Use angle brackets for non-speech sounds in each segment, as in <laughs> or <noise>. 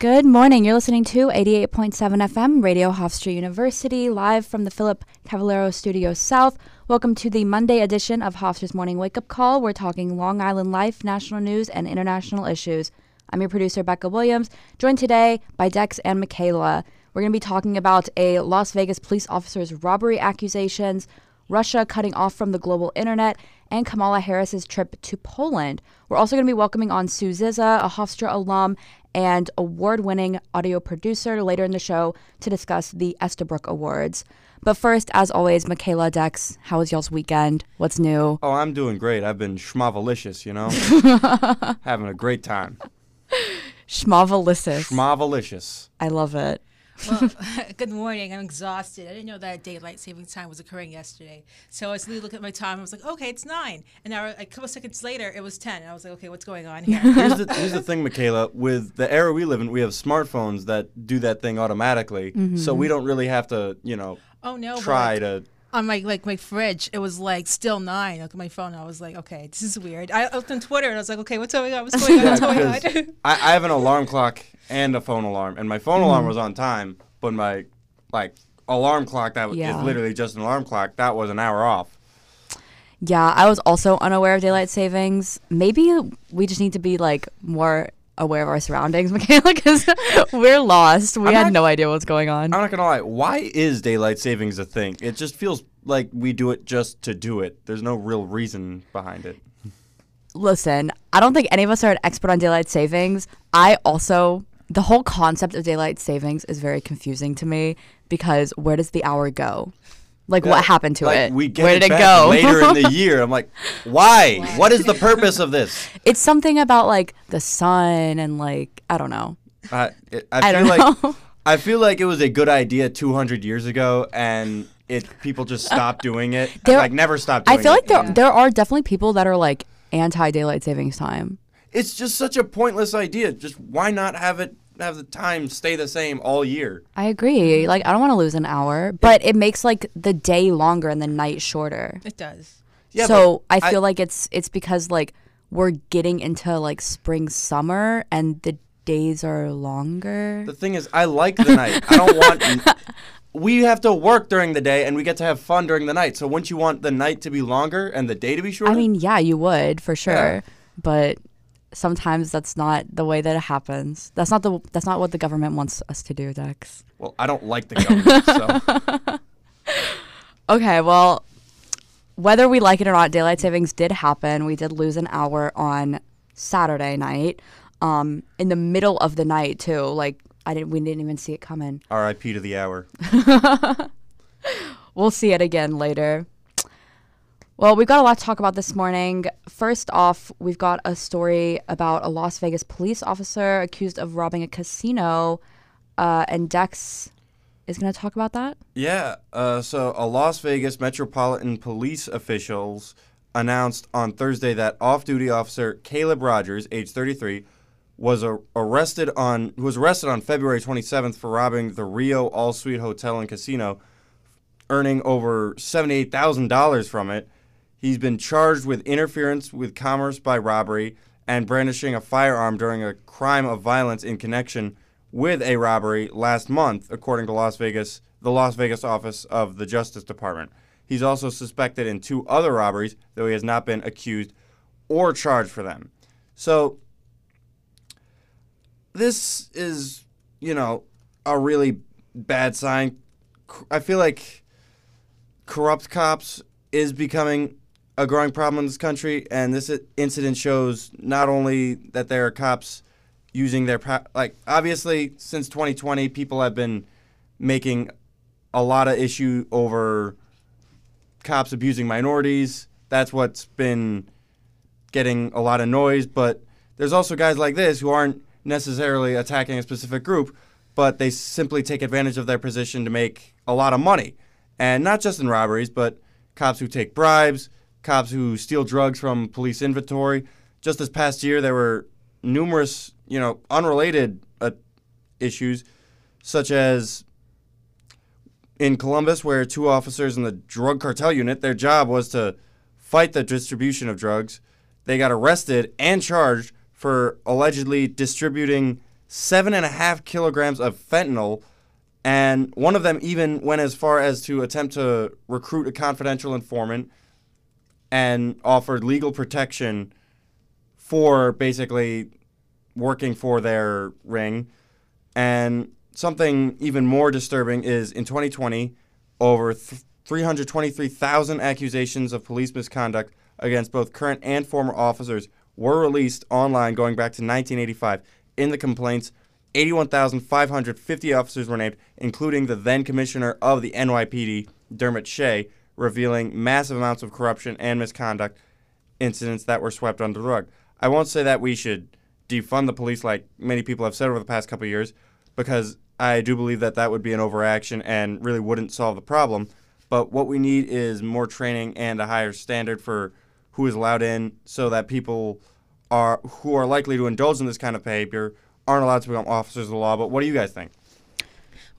Good morning. You're listening to 88.7 FM, Radio Hofstra University, live from the Philip Cavallero Studio South. Welcome to the Monday edition of Hofstra's Morning Wake Up Call. We're talking Long Island life, national news, and international issues. I'm your producer, Becca Williams, joined today by Dex and Makayla. We're going to be talking about a Las Vegas police officer's robbery accusations, Russia cutting off from the global internet, and Kamala Harris's trip to Poland. We're also going to be welcoming on Sue Zizza, a Hofstra alum and award winning audio producer later in the show to discuss the Estabrook Awards. But first, as always, Makayla Dex, how was y'all's weekend? What's new? Oh, I'm doing great. I've been schmavalicious, you know? <laughs> Having a great time. Schmavalicious. Schmavalicious. I love it. Well, <laughs> <laughs> good morning. I'm exhausted. I didn't know that daylight saving time was occurring yesterday. So I was looking at my time. I was like, okay, it's nine. And now a couple seconds later, it was ten. And I was like, okay, what's going on here? <laughs> Here's the, here's the thing, Makayla. With the era we live in, we have smartphones that do that thing automatically. So mm-hmm. we don't really have to, you know, oh no! try like, to. on my like my fridge, it was like still nine. I looked at my phone. I was like, okay, this is weird. I looked on Twitter and I was like, okay, what's going on? What's going on? What's going on? I, I have an alarm clock and a phone alarm, and my phone alarm mm-hmm. was on time, but my like alarm clock that Yeah. is literally just an alarm clock that was an hour off. Yeah, I was also unaware of daylight savings. Maybe we just need to be like more aware of our surroundings, <laughs> Makayla, because <laughs> we're lost. We I'm had not- no idea what's going on. I'm not gonna lie. Why is daylight savings a thing? It just feels like we do it just to do it. There's no real reason behind it. Listen, I don't think any of us are an expert on daylight savings. I also the whole concept of daylight savings is very confusing to me because where does the hour go? Like Yeah, what happened to like, it? We get where it did it go? later in the <laughs> year. I'm like, why? What is the purpose of this? <laughs> it's something about like the sun and like I don't know. I, it, I, I feel don't like know. <laughs> I feel like it was a good idea 200 years ago, and it people just stopped doing it. There- like never stopped. Doing it. I feel it. like there Yeah. there are definitely people that are like anti daylight savings time. it's just such a pointless idea. Just why not have it have the time stay the same all year? I agree. Like I don't want to lose an hour, but it makes like the day longer and the night shorter. it does. Yeah, so I but feel like it's it's because like we're getting into like spring summer and the days are longer. The thing is, I like the night. I don't want. <laughs> We have to work during the day, and we get to have fun during the night. So, wouldn't you want the night to be longer and the day to be shorter? I mean, yeah, you would for sure, Yeah. but sometimes that's not the way that it happens. That's not the that's not what the government wants us to do, Dex. well, I don't like the government, so <laughs> Okay, well, whether we like it or not, daylight savings did happen. We did lose an hour on Saturday night, um, in the middle of the night too. Like I didn't, we didn't even see it coming. R.I.P. to the hour. <laughs> We'll see it again later. Well, we've got a lot to talk about this morning. First off, we've got a story about a Las Vegas police officer accused of robbing a casino, uh, and Dex is going to talk about that. Yeah, uh, so a Las Vegas Metropolitan Police officials announced on Thursday that off-duty officer Caleb Rogers, age 33, was a- arrested on was arrested on February 27th for robbing the Rio All Suite Hotel and Casino, earning over $78,000 from it. He's been charged with interference with commerce by robbery and brandishing a firearm during a crime of violence in connection with a robbery last month, according to Las Vegas, the Las Vegas office of the Justice Department. He's also suspected in two other robberies, though he has not been accused or charged for them. So this is, you know, a really bad sign. I feel like corrupt cops is becoming a growing problem in this country, and this incident shows not only that there are cops using their like obviously since 2020 people have been making a lot of issue over cops abusing minorities. That's what's been getting a lot of noise, but there's also guys like this who aren't necessarily attacking a specific group, but they simply take advantage of their position to make a lot of money. And not just in robberies, but cops who take bribes, cops who steal drugs from police inventory. Just this past year, there were numerous, you know, unrelated uh, issues, such as in Columbus, where two officers in the drug cartel unit, their job was to fight the distribution of drugs. They got arrested and charged for allegedly distributing seven and a half kilograms of fentanyl, and one of them even went as far as to attempt to recruit a confidential informant and offered legal protection for basically working for their ring. And something even more disturbing is in 2020, over th- 323,000 accusations of police misconduct against both current and former officers were released online going back to 1985. In the complaints, 81,550 officers were named, including the then commissioner of the NYPD, Dermot Shea, revealing massive amounts of corruption and misconduct incidents that were swept under the rug. I won't say that we should defund the police like many people have said over the past couple years, because I do believe that that would be an overaction and really wouldn't solve the problem. But what we need is more training and a higher standard for who is allowed in, so that people are who are likely to indulge in this kind of behavior aren't allowed to become officers of the law. But what do you guys think?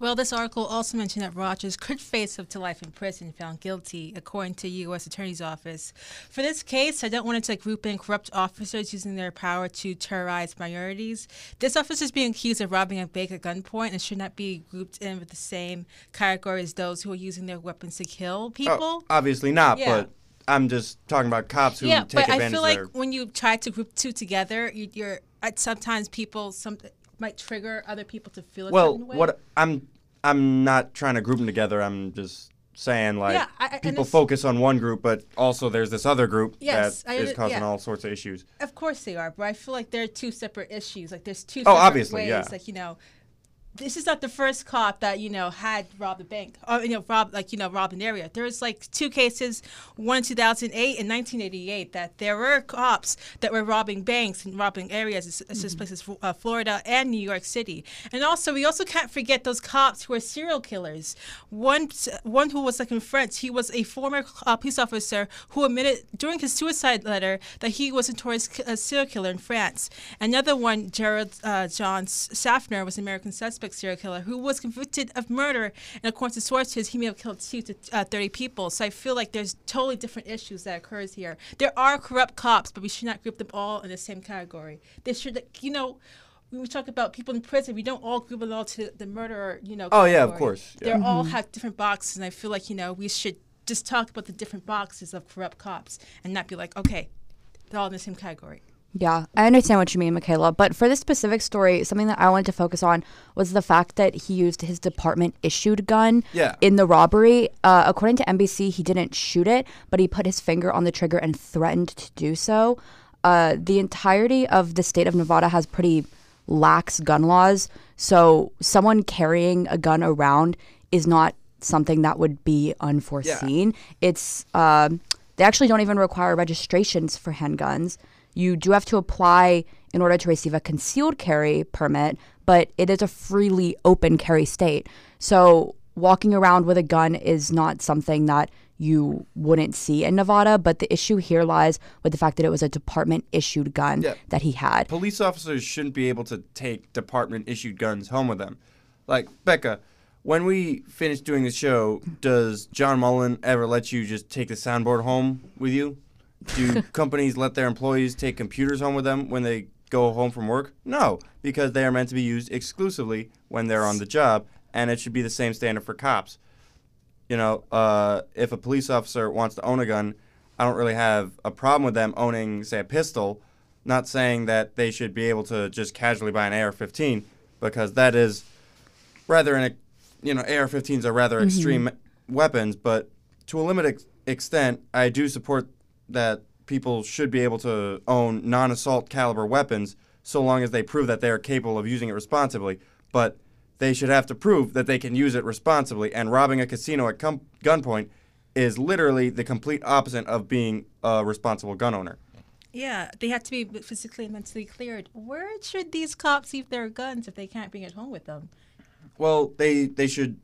Well, this article also mentioned that Rogers could face up to life in prison if found guilty, according to U.S. Attorney's Office. For this case, I don't want it to group in corrupt officers using their power to terrorize minorities. This officer is being accused of robbing a bank at gunpoint and should not be grouped in with the same category as those who are using their weapons to kill people. Oh, obviously not, Yeah. but I'm just talking about cops who yeah, take but I advantage feel of like their. when you try to group two together, you, you're uh, sometimes people some might trigger other people to feel a Well, certain way. what I'm I'm not trying to group them together. I'm just saying like Yeah, I- people focus on one group, but also there's this other group Yes, that I is causing yeah. all sorts of issues. Of course they are, but I feel like they're two separate issues. Like there's two Oh, obviously, ways. yeah. Like you know, this is not the first cop that you know had robbed a bank or you know robbed like you know robbed an area. There's like two cases, one in 2008 and 1988, that there were cops that were robbing banks and robbing areas, such Mm-hmm. as places uh, Florida and New York City. And also, we also can't forget those cops who are serial killers. One one who was like in France, he was a former uh, police officer who admitted during his suicide letter that he was a notorious uh, serial killer in France. Another one, Gerald uh, John Schaefer, was an American suspect serial killer who was convicted of murder. And according to sources, he may have killed two to uh, 30 people. So I feel like there's totally different issues that occurs here. There are corrupt cops, but we should not group them all in the same category. They should, you know, when we talk about people in prison, we don't all group them all to the murderer, you know. Oh, yeah, of course, yeah. They Mm-hmm. all have different boxes, and I feel like you know we should just talk about the different boxes of corrupt cops and not be like, okay, they're all in the same category. Yeah, I understand what you mean, Makayla. But for this specific story, something that I wanted to focus on was the fact that he used his department issued gun Yeah. in the robbery. Uh, according to NBC, he didn't shoot it, but he put his finger on the trigger and threatened to do so. Uh, the entirety of the state of Nevada has pretty lax gun laws. So someone carrying a gun around is not something that would be unforeseen. It's um they actually don't even require registrations for handguns. You do have to apply in order to receive a concealed carry permit, but it is a freely open carry state. So walking around with a gun is not something that you wouldn't see in Nevada, but the issue here lies with the fact that it was a department issued gun Yeah. that he had. Police officers shouldn't be able to take department issued guns home with them. Like Becca, when we finish doing the show, does John Mullen ever let you just take the soundboard home with you? Do <laughs> companies let their employees take computers home with them when they go home from work? No, because they are meant to be used exclusively when they're on the job, and it should be the same standard for cops. You know, uh, if a police officer wants to own a gun, I don't really have a problem with them owning, say, a pistol. Not saying that they should be able to just casually buy an AR-15, because that is rather an, you know, AR-15s are rather extreme weapons. But to a limited extent, I do support that people should be able to own non-assault caliber weapons so long as they prove that they are capable of using it responsibly. But they should have to prove that they can use it responsibly. And robbing a casino at com- gunpoint is literally the complete opposite of being a responsible gun owner. Yeah, they have to be physically and mentally cleared. Where should these cops leave their guns if they can't bring it home with them? Well, they they should.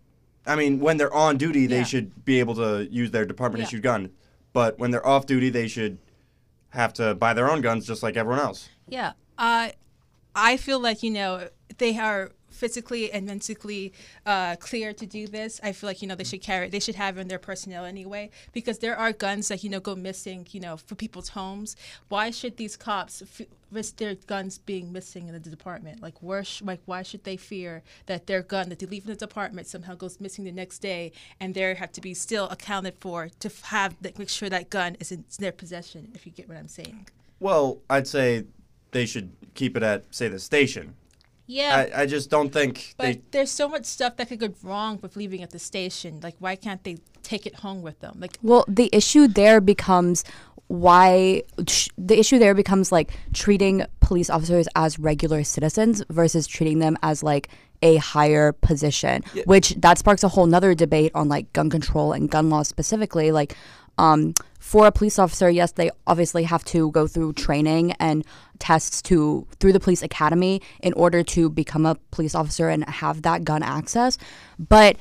I mean, when they're on duty, they Yeah. should be able to use their department Yeah. issued gun. But when they're off duty, they should have to buy their own guns just like everyone else. Yeah, uh, I feel like you know they are physically and mentally uh, clear to do this, I feel like you know they should carry, they should have in their personnel anyway, because there are guns that you know go missing, you know, for people's homes. Why should these cops f- risk their guns being missing in the department? Like, where, sh- like, why should they fear that their gun that they leave in the department somehow goes missing the next day, and they have to be still accounted for to have that, make sure that gun is in their possession? If you get what I'm saying. Well, I'd say they should keep it at, say, the station. Yeah. I, I just don't think But they. there's so much stuff that could go wrong with leaving at the station. Like, why can't they take it home with them? Like, Well, the issue there becomes why sh- the issue there becomes like treating police officers as regular citizens versus treating them as like a higher position, which that sparks a whole nother debate on like gun control and gun laws specifically. Like, um, for a police officer, yes, they obviously have to go through training and tests to through the police academy in order to become a police officer and have that gun access. But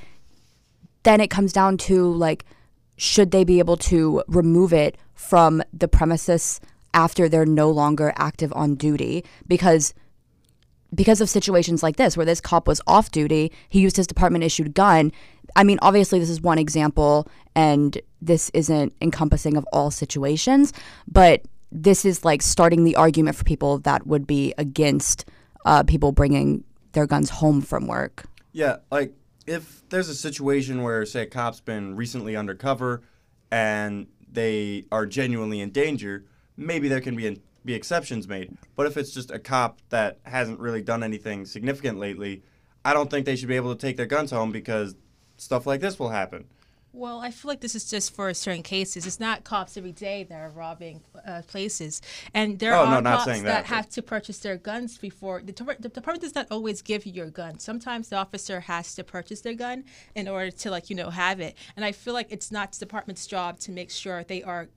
then it comes down to like should they be able to remove it from the premises after they're no longer active on duty because because of situations like this where this cop was off duty he used his department issued gun i mean obviously this is one example and this isn't encompassing of all situations but this is like starting the argument for people that would be against uh, people bringing their guns home from work Yeah, like if there's a situation where, say, a cop's been recently undercover and they are genuinely in danger, maybe there can be be exceptions made. But if it's just a cop that hasn't really done anything significant lately, I don't think they should be able to take their guns home because stuff like this will happen. Well, I feel like this is just for certain cases. It's not cops every day that are robbing uh, places, and there Oh, are no, cops that, that, have to purchase their guns before the, the department does not always give you your gun. Sometimes the officer has to purchase their gun in order to like you know have it, and I feel like it's not the department's job to make sure they are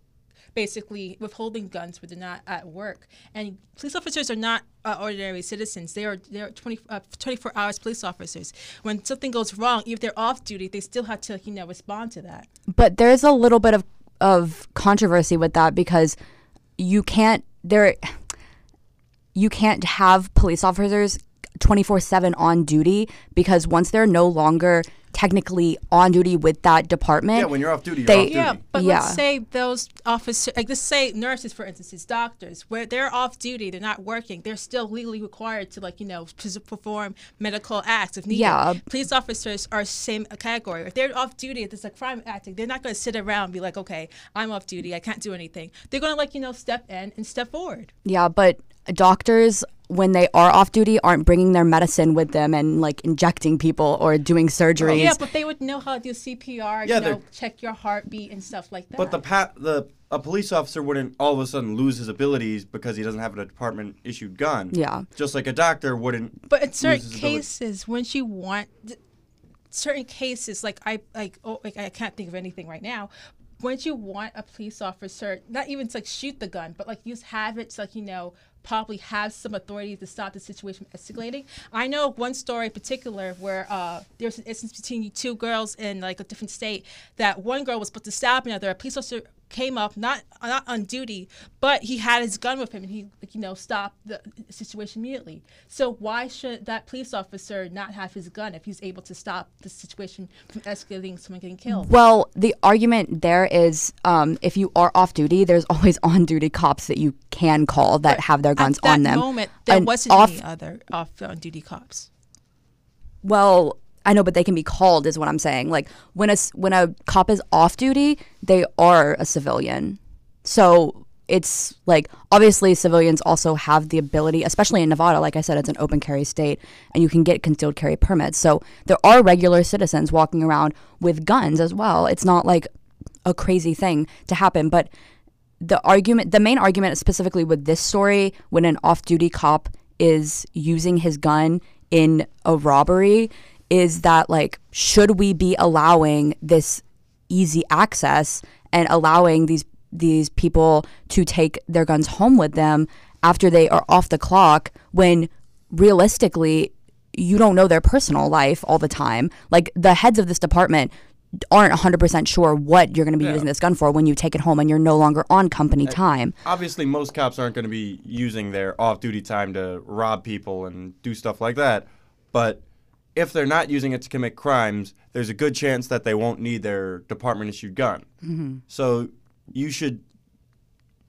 basically withholding guns when they're not at work. And police officers are not uh, ordinary citizens. They are they're 20, uh, 24 hours police officers. When something goes wrong, if they're off duty, they still have to you know respond to that. but there's a little bit of of controversy with that because you can't there you can't have police officers 24/7 on duty because once they're no longer technically on duty with that department Yeah, when you're off duty, you're They- off duty. Yeah, but Yeah. let's say those officers, like let's say nurses, for instance, doctors, where they're off duty, they're not working, they're still legally required to, like, you know, pers- perform medical acts if needed. Yeah. Police officers are same category. If they're off duty, if there's a crime acting, they're not going to sit around and be like, okay, I'm off duty, I can't do anything. They're going to, like, you know, step in and step forward. Yeah, but doctors, when they are off duty, aren't bringing their medicine with them and like injecting people or doing oh, surgeries. Yeah, but they would know how to do CPR, Yeah, you know, check your heartbeat and stuff like that. But the pa- the a police officer wouldn't all of a sudden lose his abilities because he doesn't have a department issued gun. Yeah. Just like a doctor wouldn't. But in certain loses ability. cases, once you want th- certain cases, like I like oh like I can't think of anything right now. Once you want a police officer, not even to like shoot the gun, but like you just have it to like you know probably have some authority to stop the situation from escalating. I know one story in particular where uh, there was an instance between two girls in like a different state that one girl was supposed to stab another. A police officer came up, not not on duty, but he had his gun with him, and he like, you know stopped the situation immediately. So why should that police officer not have his gun if he's able to stop the situation from escalating, someone getting killed? Well, the argument there is um, if you are off duty, there's always <laughs> on duty cops that you can call that have their guns At that on them. moment, there And wasn't off, any other off on duty cops. Well, I know, but they can be called, is what I'm saying. Like when a when a cop is off duty, they are a civilian. So it's like obviously civilians also have the ability, especially in Nevada. Like I said, it's an open carry state, and you can get concealed carry permits. So there are regular citizens walking around with guns as well. It's not like a crazy thing to happen, but the argument the main argument specifically with this story when an off-duty cop is using his gun in a robbery is that like should we be allowing this easy access and allowing these these people to take their guns home with them after they are off the clock when realistically you don't know their personal life all the time? Like the heads of this department aren't 100% sure what you're going to be Yeah. using this gun for when you take it home and you're no longer on company time. Obviously, most cops aren't going to be using their off-duty time to rob people and do stuff like that. But if they're not using it to commit crimes, there's a good chance that they won't need their department-issued gun. Mm-hmm. So you should,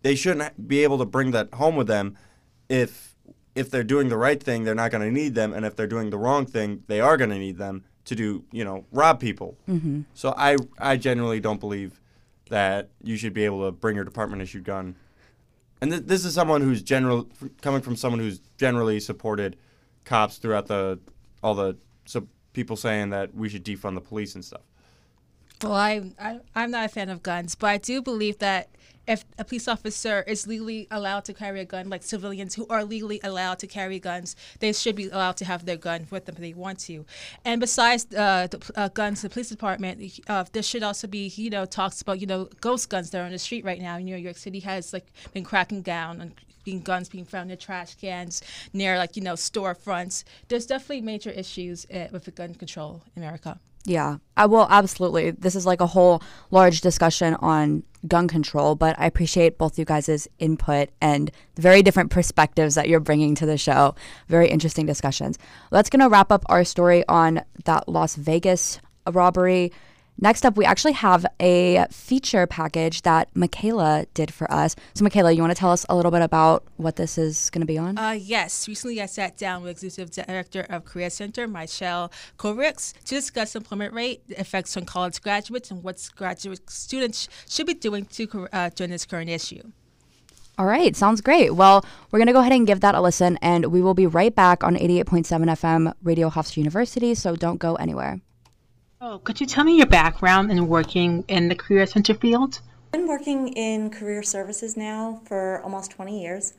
they shouldn't be able to bring that home with them. If if they're doing the right thing, they're not going to need them, and if they're doing the wrong thing, they are going to need them to do, you know, rob people. Mm-hmm. So I I generally don't believe that you should be able to bring your department issued gun. And th- this is someone who's general coming from someone who's generally supported cops throughout the all the so people saying that we should defund the police and stuff. Well, I, I I'm not a fan of guns, but I do believe that if a police officer is legally allowed to carry a gun, like civilians who are legally allowed to carry guns, they should be allowed to have their gun with them if they want to. And besides uh, the uh, guns, the police department, uh, there should also be you know talks about you know ghost guns that are on the street right now. New York City has like been cracking down on being guns being found in trash cans near like you know storefronts. There's definitely major issues uh, with the gun control in America. Yeah, I will absolutely. This is like a whole large discussion on gun control, but I appreciate both you guys' input and the very different perspectives that you're bringing to the show. Very interesting discussions. That's going to wrap up our story on that Las Vegas robbery. Next up, we actually have a feature package that Makayla did for us. So, Makayla, you want to tell us a little bit about what this is going to be on? Uh, yes, recently I sat down with Executive Director of Career Center, Michelle Kyriakides, to discuss employment rate, the effects on college graduates, and what graduate students should be doing to uh, during this current issue. All right, sounds great. Well, we're going to go ahead and give that a listen, and we will be right back on 88.7 FM Radio Hofstra University, so don't go anywhere. Oh, could you tell me your background in working in the Career Center field? I've been working in career services now for almost 20 years.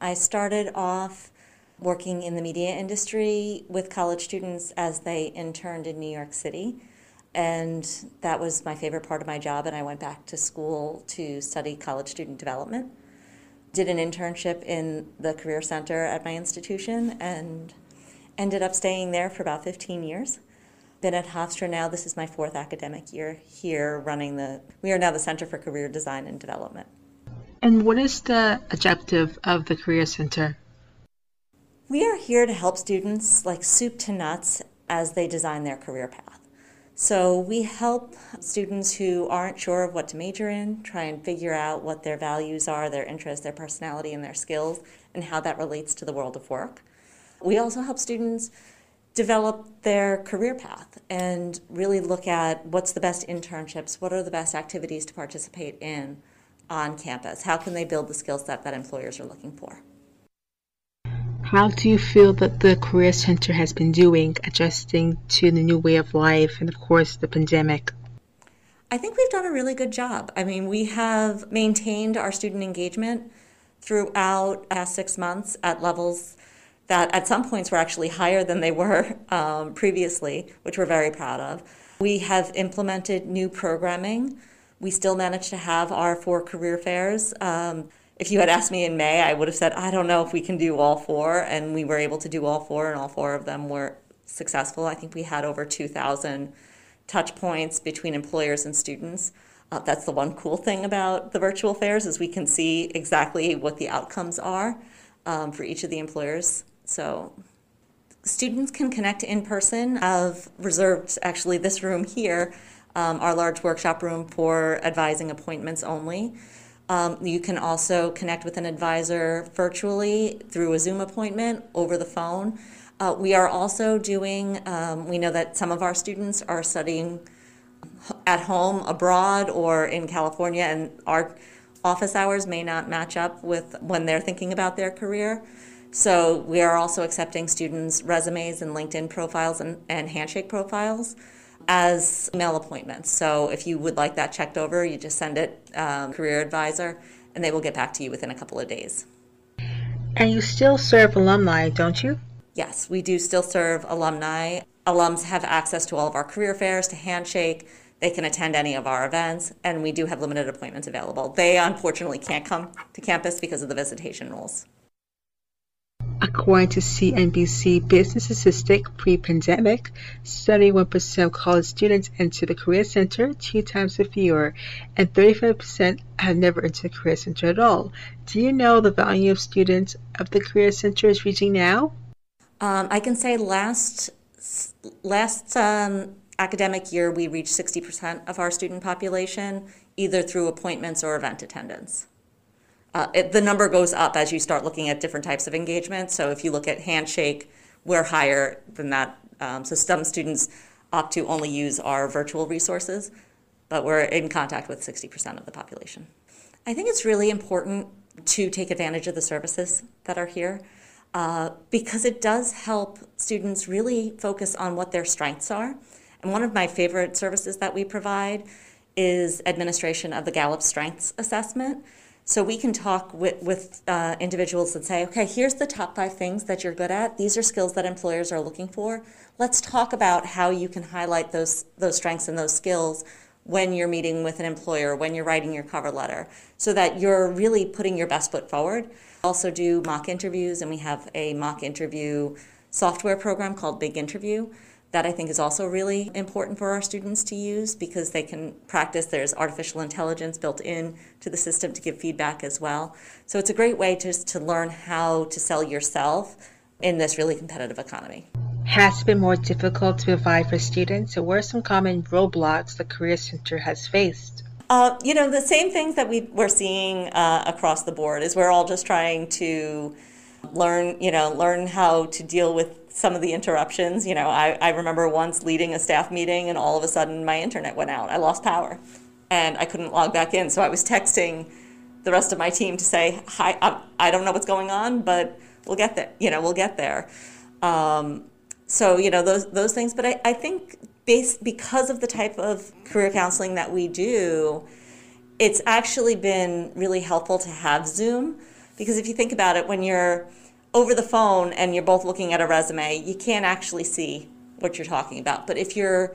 I started off working in the media industry with college students as they interned in New York City. And that was my favorite part of my job, and I went back to school to study college student development. Did an internship in the Career Center at my institution and ended up staying there for about 15 years been at Hofstra now. This is my fourth academic year here running the, we are now the Center for Career Design and Development. And what is the objective of the Career Center? We are here to help students like soup to nuts as they design their career path. So we help students who aren't sure of what to major in try and figure out what their values are, their interests, their personality, and their skills, and how that relates to the world of work. We also help students develop their career path and really look at what's the best internships, what are the best activities to participate in on campus, how can they build the skill set that employers are looking for. How do you feel that the Career Center has been doing, adjusting to the new way of life and, of course, the pandemic? I think we've done a really good job. I mean, we have maintained our student engagement throughout past six months at levels that at some points were actually higher than they were um, previously, which we're very proud of. We have implemented new programming. We still manage to have our four career fairs. Um, if you had asked me in May, I would have said, I don't know if we can do all four. And we were able to do all four, and all four of them were successful. I think we had over 2,000 touch points between employers and students. Uh, that's the one cool thing about the virtual fairs is we can see exactly what the outcomes are um, for each of the employers. So students can connect in person. I've reserved actually this room here, um, our large workshop room for advising appointments only. Um, you can also connect with an advisor virtually through a Zoom appointment over the phone. Uh, we are also doing, um, we know that some of our students are studying at home, abroad, or in California, and our office hours may not match up with when they're thinking about their career. So we are also accepting students' resumes and LinkedIn profiles and, and handshake profiles as email appointments. So if you would like that checked over, you just send it um, career advisor, and they will get back to you within a couple of days. And you still serve alumni, don't you? Yes, we do still serve alumni. Alums have access to all of our career fairs, to Handshake. They can attend any of our events, and we do have limited appointments available. They unfortunately can't come to campus because of the visitation rules. According to CNBC Business Statistics pre-pandemic, 71% of college students enter the Career Center two times a year, and 35% have never entered the Career Center at all. Do you know the value of students of the Career Center is reaching now? Um, I can say last last um, academic year we reached 60% of our student population either through appointments or event attendance. Uh, it, the number goes up as you start looking at different types of engagement. So if you look at Handshake, we're higher than that. Um, so some students opt to only use our virtual resources, but we're in contact with 60% of the population. I think it's really important to take advantage of the services that are here uh, because it does help students really focus on what their strengths are. And one of my favorite services that we provide is administration of the Gallup Strengths Assessment. So we can talk with, with uh, individuals and say, okay, here's the top five things that you're good at. These are skills that employers are looking for. Let's talk about how you can highlight those, those strengths and those skills when you're meeting with an employer, when you're writing your cover letter, so that you're really putting your best foot forward. We also do mock interviews, and we have a mock interview software program called Big Interview that I think is also really important for our students to use because they can practice. There's artificial intelligence built in to the system to give feedback as well. So it's a great way just to learn how to sell yourself in this really competitive economy. Has it been more difficult to provide for students? And what are some common roadblocks the Career Center has faced? Uh, you know, the same things that we, we're seeing uh, across the board is we're all just trying to learn, you know, learn how to deal with some of the interruptions. You know, I, I remember once leading a staff meeting and all of a sudden my internet went out. I lost power and I couldn't log back in. So I was texting the rest of my team to say, hi, I, I don't know what's going on, but we'll get there. You know, we'll get there. Um, so, you know, those, those things. But I, I think based, because of the type of career counseling that we do, it's actually been really helpful to have Zoom because if you think about it, when you're over the phone and you're both looking at a resume, you can't actually see what you're talking about. But if you're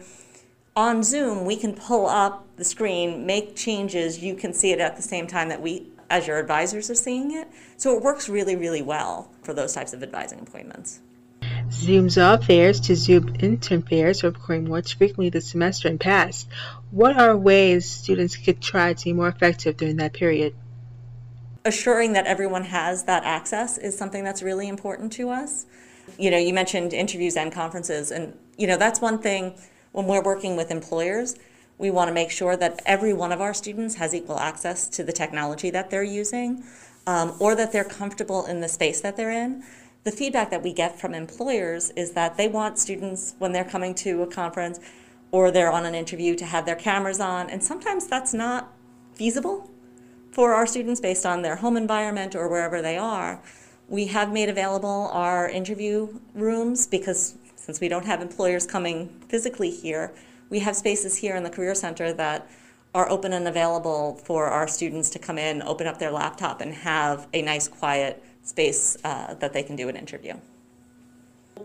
on Zoom, we can pull up the screen, make changes. You can see it at the same time that we, as your advisors, are seeing it. So it works really, really well for those types of advising appointments. Zoom Zob fairs to Zoom intern fairs are occurring more frequently this semester and past. What are ways students could try to be more effective during that period? Assuring that everyone has that access is something that's really important to us. You know, you mentioned interviews and conferences, and you know that's one thing when we're working with employers. We want to make sure that every one of our students has equal access to the technology that they're using, um, or that they're comfortable in the space that they're in. The feedback that we get from employers is that they want students when they're coming to a conference or they're on an interview to have their cameras on, and sometimes that's not feasible for our students based on their home environment or wherever they are. We have made available our interview rooms because since we don't have employers coming physically here, we have spaces here in the Career Center that are open and available for our students to come in, open up their laptop, and have a nice, quiet space uh, that they can do an interview.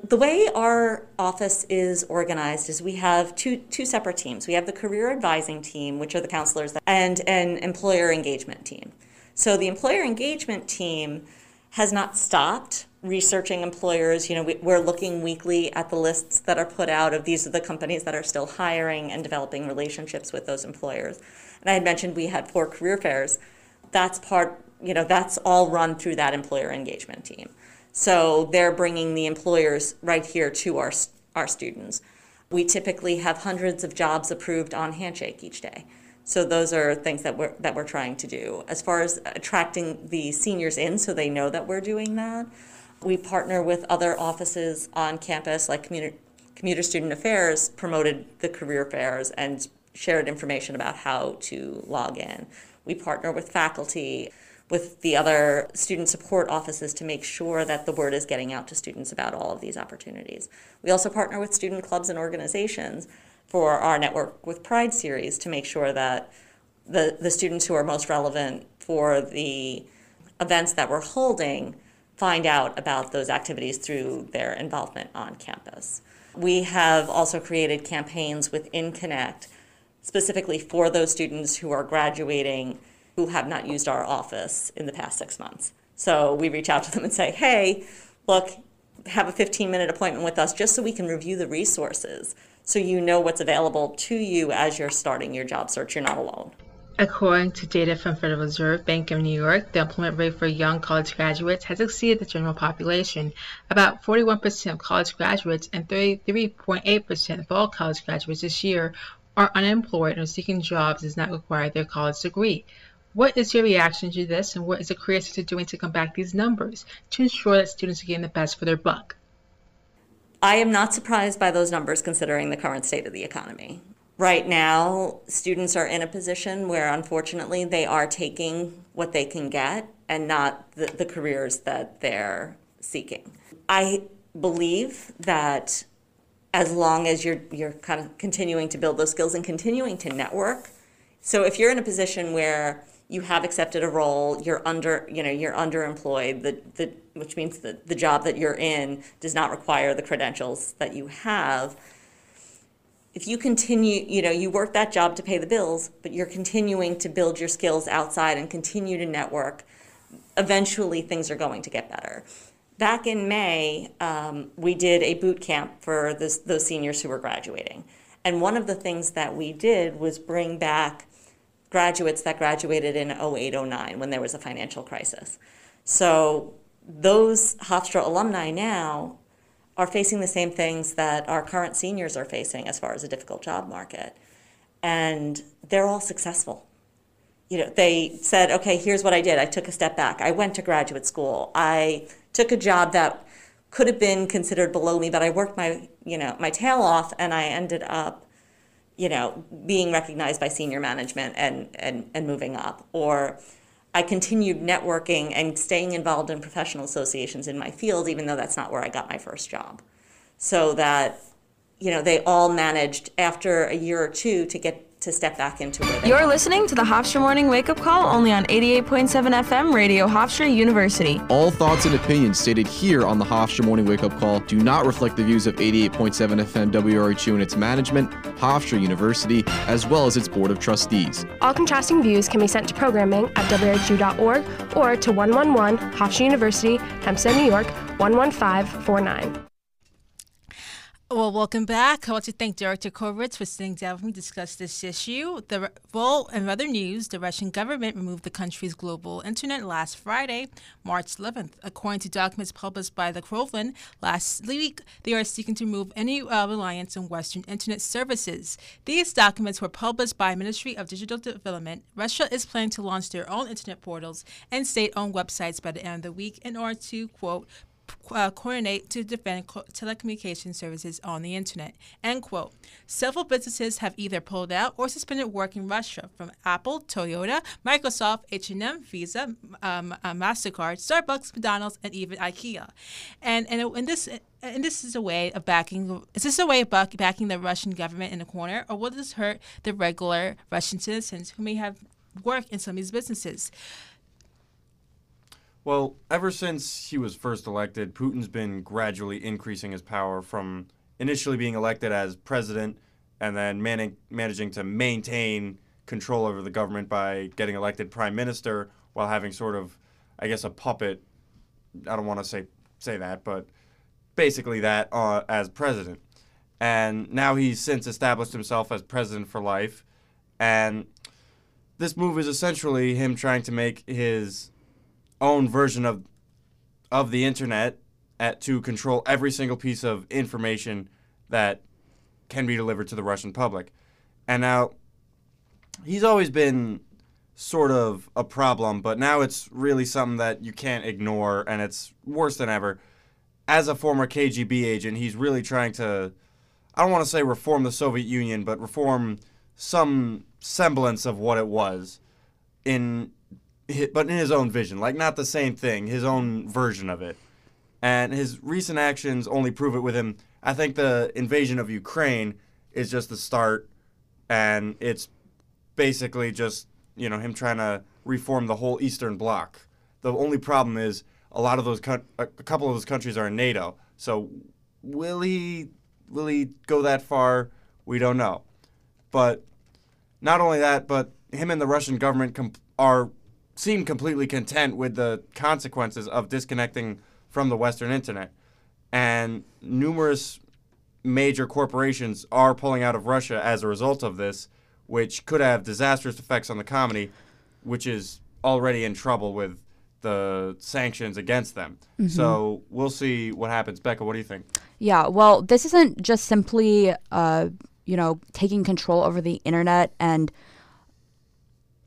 The way our office is organized is we have two, two separate teams. We have the career advising team, which are the counselors, and an employer engagement team. So the employer engagement team has not stopped researching employers. You know, we, are looking weekly at the lists that are put out of these are the companies that are still hiring and developing relationships with those employers. And I had mentioned we had four career fairs. That's part, you know, that's all run through that employer engagement team. So they're bringing the employers right here to our, our students. We typically have hundreds of jobs approved on Handshake each day. So those are things that we're, that we're trying to do. As far as attracting the seniors in so they know that we're doing that, we partner with other offices on campus like Commuter, Commuter Student Affairs promoted the career fairs and shared information about how to log in. We partner with faculty with the other student support offices to make sure that the word is getting out to students about all of these opportunities. We also partner with student clubs and organizations for our Network with Pride series to make sure that the, the students who are most relevant for the events that we're holding find out about those activities through their involvement on campus. We have also created campaigns within Connect specifically for those students who are graduating who have not used our office in the past six months. So we reach out to them and say, hey, look, have a 15 minute appointment with us just so we can review the resources so you know what's available to you as you're starting your job search. You're not alone. According to data from Federal Reserve Bank of New York, the employment rate for young college graduates has exceeded the general population. About 41% of college graduates and 33.8% of all college graduates this year are unemployed or seeking jobs that does not require their college degree. What is your reaction to this, and what is the Career Center doing to combat these numbers to ensure that students are getting the best for their buck? I am not surprised by those numbers considering the current state of the economy. Right now, students are in a position where unfortunately they are taking what they can get and not the, the careers that they're seeking. I believe that as long as you're you're kind of continuing to build those skills and continuing to network. So if you're in a position where you have accepted a role, you're under, you know, you're underemployed, the, the, which means that the job that you're in does not require the credentials that you have if you continue, you know, you work that job to pay the bills, but you're continuing to build your skills outside and continue to network, eventually things are going to get better. Back in May, um, we did a boot camp for this, those seniors who were graduating. And one of the things that we did was bring back graduates that graduated in 08, 09 when there was a financial crisis. So those Hofstra alumni now are facing the same things that our current seniors are facing as far as a difficult job market. And they're all successful. You know, they said, okay, here's what I did. I took a step back. I went to graduate school. I took a job that could have been considered below me, but I worked my, you know, my tail off and I ended up, you know, being recognized by senior management and, and, and moving up. Or I continued networking and staying involved in professional associations in my field, even though that's not where I got my first job. So that, you know, they all managed after a year or two to get to step back into where they You're are. listening to the Hofstra Morning Wake Up Call only on 88.7 FM Radio Hofstra University. All thoughts and opinions stated here on the Hofstra Morning Wake Up Call do not reflect the views of 88.7 FM WRHU and its management, Hofstra University, as well as its Board of Trustees. All contrasting views can be sent to programming at WRHU.org or to 111 Hofstra University, Hempstead, New York 11549. Well, welcome back. I want to thank Director Kyriakides for sitting down with me to discuss this issue. The well, in other news, the Russian government removed the country's global internet last Friday, March 11th. According to documents published by the Kremlin last week, they are seeking to remove any uh, reliance on Western internet services. These documents were published by Ministry of Digital Development. Russia is planning to launch their own internet portals and state-owned websites by the end of the week in order to quote uh, coordinate to defend co- telecommunication services on the internet. End quote. Several businesses have either pulled out or suspended work in Russia, from Apple, Toyota, Microsoft, H&M, Visa, um, uh, Mastercard, Starbucks, McDonald's, and even IKEA. And and, and this. And this is a way of backing. Is this a way of back, backing the Russian government in a corner, or will this hurt the regular Russian citizens who may have worked in some of these businesses? Well, ever since he was first elected, Putin's been gradually increasing his power from initially being elected as president and then man- managing to maintain control over the government by getting elected prime minister while having sort of, I guess, a puppet. I don't want to say say that, but basically that uh, as president. And now he's since established himself as president for life. And this move is essentially him trying to make his own version of of the internet at to control every single piece of information that can be delivered to the Russian public. And now he's always been sort of a problem, but now it's really something that you can't ignore and it's worse than ever. As a former KGB agent, he's really trying to I don't want to say reform the Soviet Union, but reform some semblance of what it was in but in his own vision, like not the same thing, his own version of it. And his recent actions only prove it with him. I think the invasion of Ukraine is just the start, and it's basically just you know him trying to reform the whole Eastern Bloc. The only problem is a lot of those a couple of those countries are in NATO. So will he will he go that far? We don't know. But not only that, but him and the Russian government are seem completely content with the consequences of disconnecting from the Western Internet, and numerous major corporations are pulling out of Russia as a result of this, which could have disastrous effects on the comedy, which is already in trouble with the sanctions against them. Mm-hmm. So we'll see what happens. Becca, what do you think? Yeah, well, this isn't just simply, uh, you know, taking control over the internet and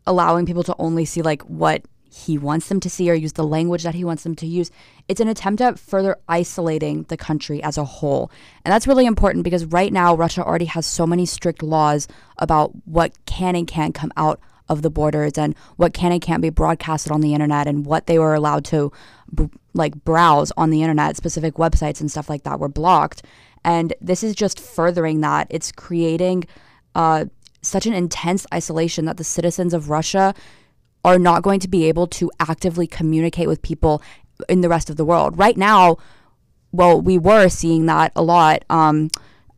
allowing people to only see like what he wants them to see or use the language that he wants them to use. It's an attempt at further isolating the country as a whole. And that's really important because right now, Russia already has so many strict laws about what can and can't come out of the borders and what can and can't be broadcasted on the internet and what they were allowed to b- like browse on the internet specific websites and stuff like that were blocked and this is just furthering that it's creating uh, such an intense isolation that the citizens of russia are not going to be able to actively communicate with people in the rest of the world. Right now well we were seeing that a lot. Um,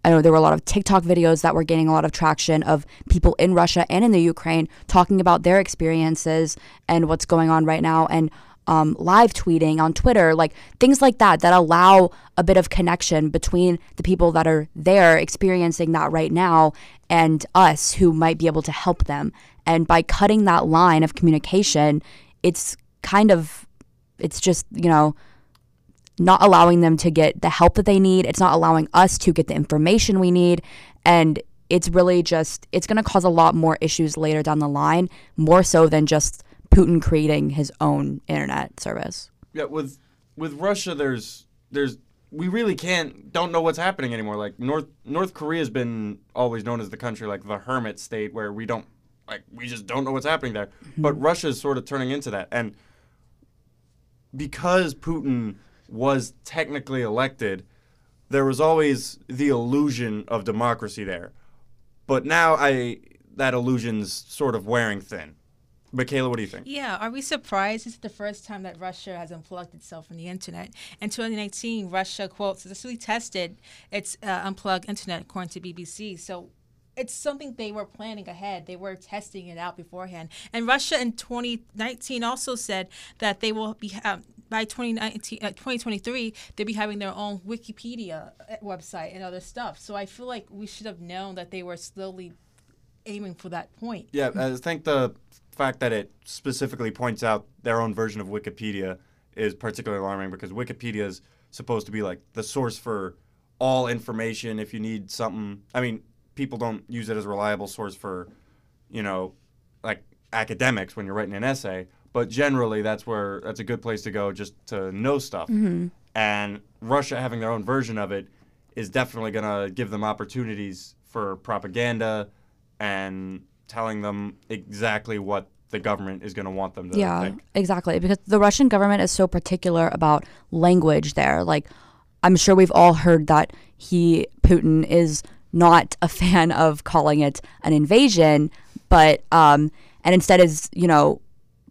I know there were a lot of TikTok videos that were gaining a lot of traction of people in Russia and in the Ukraine talking about their experiences and what's going on right now. And um, live tweeting on Twitter, like things like that, that allow a bit of connection between the people that are there experiencing that right now and us who might be able to help them. And by cutting that line of communication, it's kind of, it's just, you know, not allowing them to get the help that they need. It's not allowing us to get the information we need. And it's really just, it's going to cause a lot more issues later down the line, more so than just Putin creating his own internet service. Yeah, with with Russia, there's there's we really can't don't know what's happening anymore. Like North North Korea's been always known as the country like the hermit state where we don't like we just don't know what's happening there. Mm-hmm. But Russia's sort of turning into that, and because Putin was technically elected, there was always the illusion of democracy there. But now I that illusion's sort of wearing thin. Makayla, what do you think? Yeah, are we surprised? This is the first time that Russia has unplugged itself from the internet. In 2019, Russia, quote, successfully tested its uh, unplugged internet, according to BBC. So it's something they were planning ahead. They were testing it out beforehand. And Russia in 2019 also said that they will be. Um, by 2019, uh, 2023, they'll be having their own Wikipedia uh, website and other stuff. So I feel like we should have known that they were slowly aiming for that point. Yeah, I think the fact that it specifically points out their own version of Wikipedia is particularly alarming because Wikipedia is supposed to be like the source for all information. If you need something, I mean, people don't use it as a reliable source for, you know, like academics when you're writing an essay. But generally, that's where that's a good place to go just to know stuff. Mm-hmm. And Russia having their own version of it is definitely going to give them opportunities for propaganda and telling them exactly what the government is going to want them to Yeah, think. exactly. Because the Russian government is so particular about language there. Like, I'm sure we've all heard that he, Putin, is not a fan of calling it an invasion, but, um, and instead is, you know,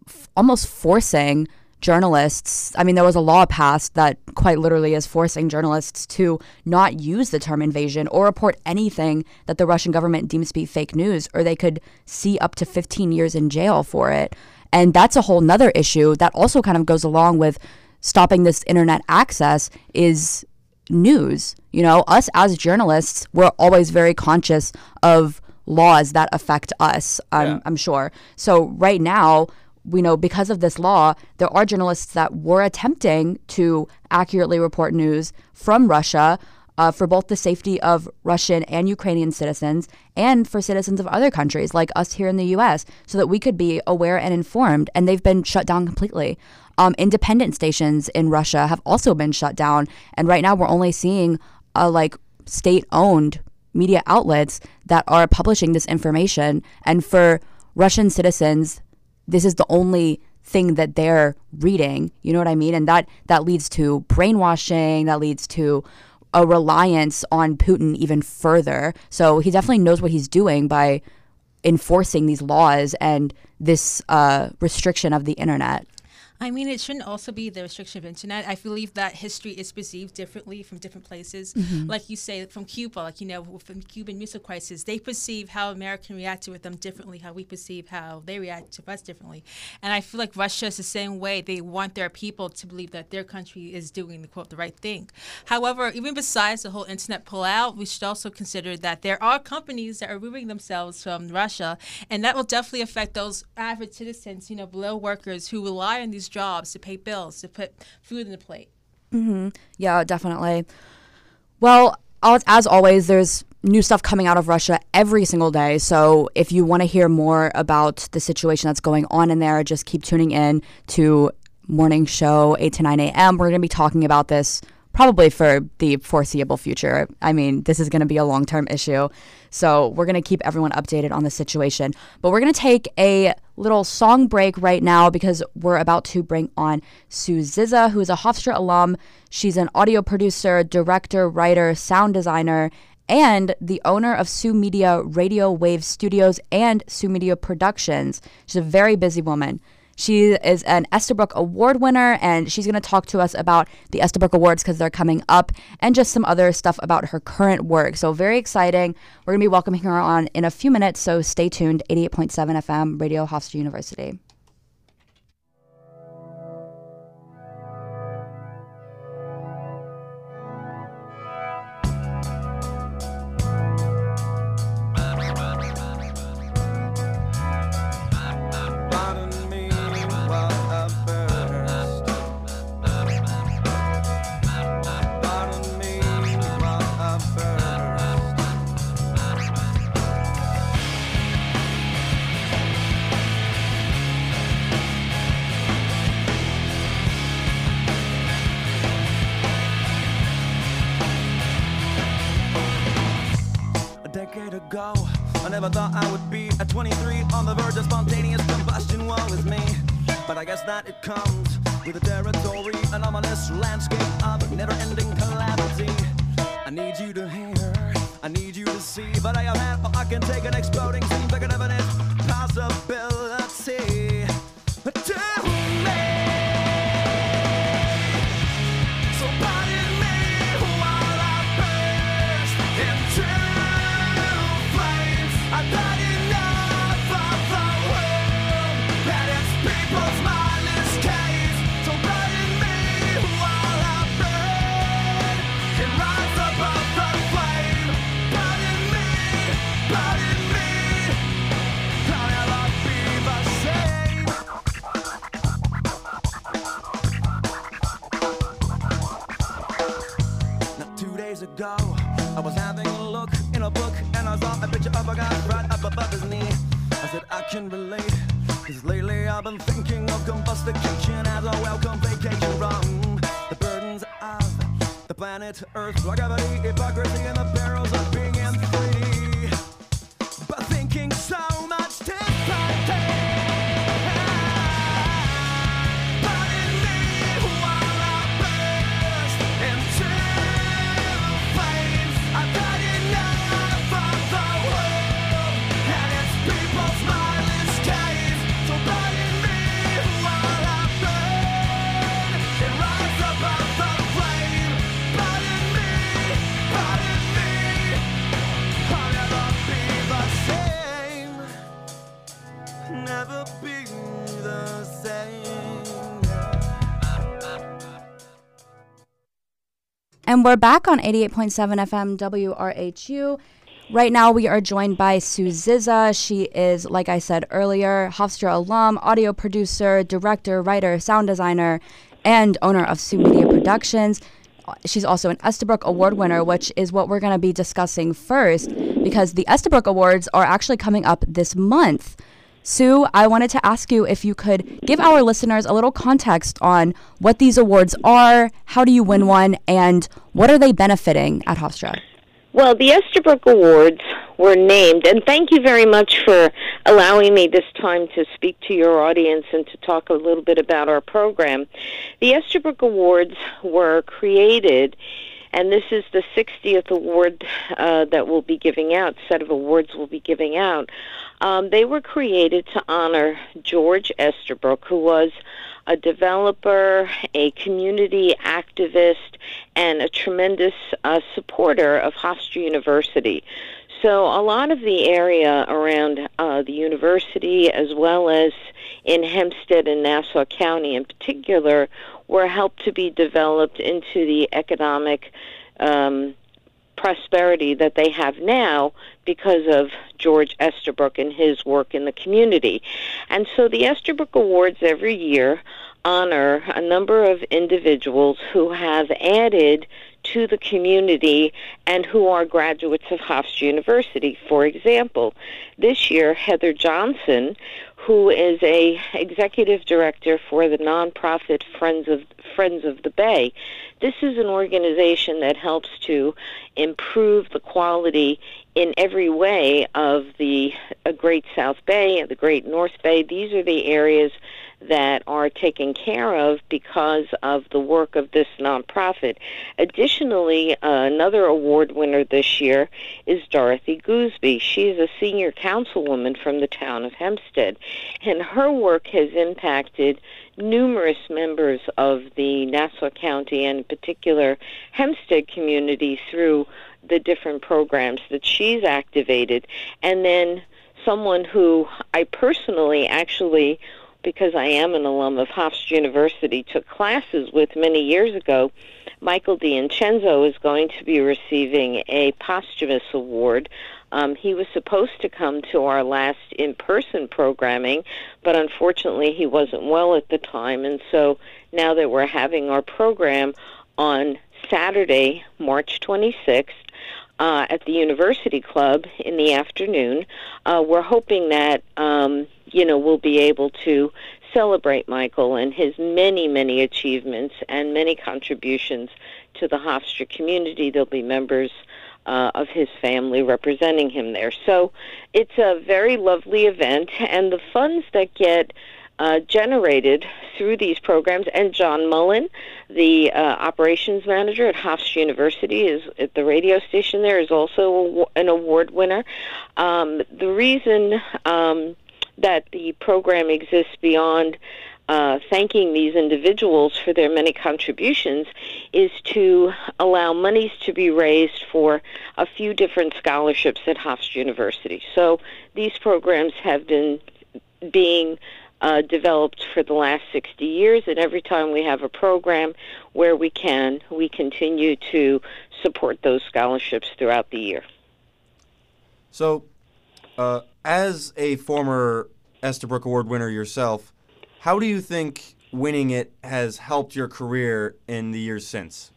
f- almost forcing journalists. I mean, there was a law passed that quite literally is forcing journalists to not use the term invasion or report anything that the Russian government deems to be fake news, or they could see up to 15 years in jail for it. And that's a whole nother issue that also kind of goes along with stopping this internet access is news. You know, us as journalists, we're always very conscious of laws that affect us, I'm, Yeah. I'm sure. So right now, we know because of this law, there are journalists that were attempting to accurately report news from Russia uh, for both the safety of Russian and Ukrainian citizens and for citizens of other countries like us here in the US so that we could be aware and informed. And they've been shut down completely. Um, independent stations in Russia have also been shut down. And right now we're only seeing uh, like state owned media outlets that are publishing this information. And for Russian citizens, this is the only thing that they're reading. You know what I mean? And that that leads to brainwashing. That leads to a reliance on Putin even further. So he definitely knows what he's doing by enforcing these laws and this uh, restriction of the internet. I mean, it shouldn't also be the restriction of internet. I believe that history is perceived differently from different places. Mm-hmm. Like you say, from Cuba, like, you know, from the Cuban Missile Crisis, they perceive how American reacted with them differently, how we perceive how they react to us differently. And I feel like Russia is the same way. They want their people to believe that their country is doing the quote the right thing. However, even besides the whole internet pullout, we should also consider that there are companies that are removing themselves from Russia, and that will definitely affect those average citizens, you know, below workers who rely on these jobs to pay bills, to put food in the plate. Mm-hmm. Yeah, definitely. Well, as, as always, there's new stuff coming out of Russia every single day. So if you want to hear more about the situation that's going on in there, just keep tuning in to morning show 8 to 9 a.m. We're going to be talking about this probably for the foreseeable future. I mean, this is going to be a long term issue. So we're going to keep everyone updated on the situation. But we're going to take a little song break right now because we're about to bring on Sue Zizza, who is a Hofstra alum. She's an audio producer, director, writer, sound designer, and the owner of Sue Media Radio Wave Studios and Sue Media Productions. She's a very busy woman. She is an Estabrook Award winner, and she's going to talk to us about the Estabrook Awards because they're coming up and just some other stuff about her current work. So, very exciting. We're going to be welcoming her on in a few minutes, so stay tuned. 88.7 FM, Radio Hofstra University. I never thought I would be at 23 on the verge of spontaneous combustion. Woe is me. But I guess that it comes with the territory, an ominous landscape of never ending calamity. I need you to hear, I need you to see, but I have had, oh, I can take an exploding scene, bigger than its possibility. To ago, I was having a look in a book and I saw a picture of a guy right up above his knee. I said, I can relate, cause lately I've been thinking of combustication as a welcome vacation from the burdens of the planet Earth, gravity, hypocrisy, and the perils of being in 3D. But thinking so And we're back on 88.7 FM WRHU. Right now, we are joined by Sue Zizza. She is, like I said earlier, Hofstra alum, audio producer, director, writer, sound designer, and owner of Sue Media Productions. She's also an Estabrook Award winner, which is what we're going to be discussing first, because the Estabrook Awards are actually coming up this month. Sue, I wanted to ask you if you could give our listeners a little context on what these awards are, how do you win one, and what are they benefiting at Hofstra? Well, the Estabrook Awards were named, and thank you very much for allowing me this time to speak to your audience and to talk a little bit about our program. The Estabrook Awards were created, and this is the 60th award uh, that we'll be giving out, set of awards we'll be giving out. Um, they were created to honor George Estabrook, who was a developer, a community activist, and a tremendous uh, supporter of Hofstra University. So a lot of the area around uh, the university, as well as in Hempstead and Nassau County in particular, were helped to be developed into the economic um, prosperity that they have now because of George Estabrook and his work in the community. And so the Estabrook Awards every year honor a number of individuals who have added to the community and who are graduates of Hofstra University. For example, this year Heather Johnson, who is a executive director for the nonprofit Friends of Friends of the Bay. This is an organization that helps to improve the quality in every way of the uh, Great South Bay and the Great North Bay. These are the areas that are taken care of because of the work of this nonprofit. Additionally, uh, another award winner this year is Dorothy Goosby. She is a senior councilwoman from the town of Hempstead, and her work has impacted numerous members of the Nassau County and in particular Hempstead community through the different programs that she's activated. And then someone who I personally actually because I am an alum of Hofstra University, took classes with many years ago. Michael D'Innocenzo is going to be receiving a posthumous award. Um, he was supposed to come to our last in person programming, but unfortunately he wasn't well at the time. And so now that we're having our program on Saturday, March 26th, uh, at the University Club in the afternoon, uh, we're hoping that um, you know, we'll be able to celebrate Michael and his many, many achievements and many contributions to the Hofstra community. There'll be members uh, of his family representing him there. So it's a very lovely event, and the funds that get uh, generated through these programs. And John Mullen, the uh, operations manager at Hofstra University, is at the radio station there, is also an award winner. Um, the reason um, that the program exists beyond uh, thanking these individuals for their many contributions is to allow monies to be raised for a few different scholarships at Hofstra University. So these programs have been being uh, developed for the last 60 years, and every time we have a program where we can, we continue to support those scholarships throughout the year. So, uh, as a former Estabrook Award winner yourself, how do you think winning it has helped your career in the years since?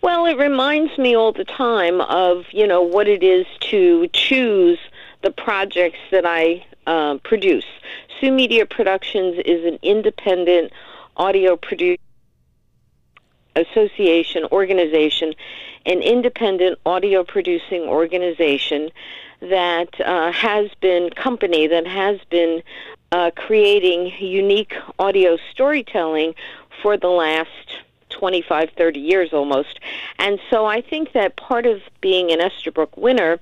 Well, it reminds me all the time of you know what it is to choose the projects that I uh, produce. Sue Media Productions is an independent audio producer association organization, an independent audio producing organization that uh, has been company that has been uh, creating unique audio storytelling for the last 25, 30 years almost. And so I think that part of being an Estabrook winner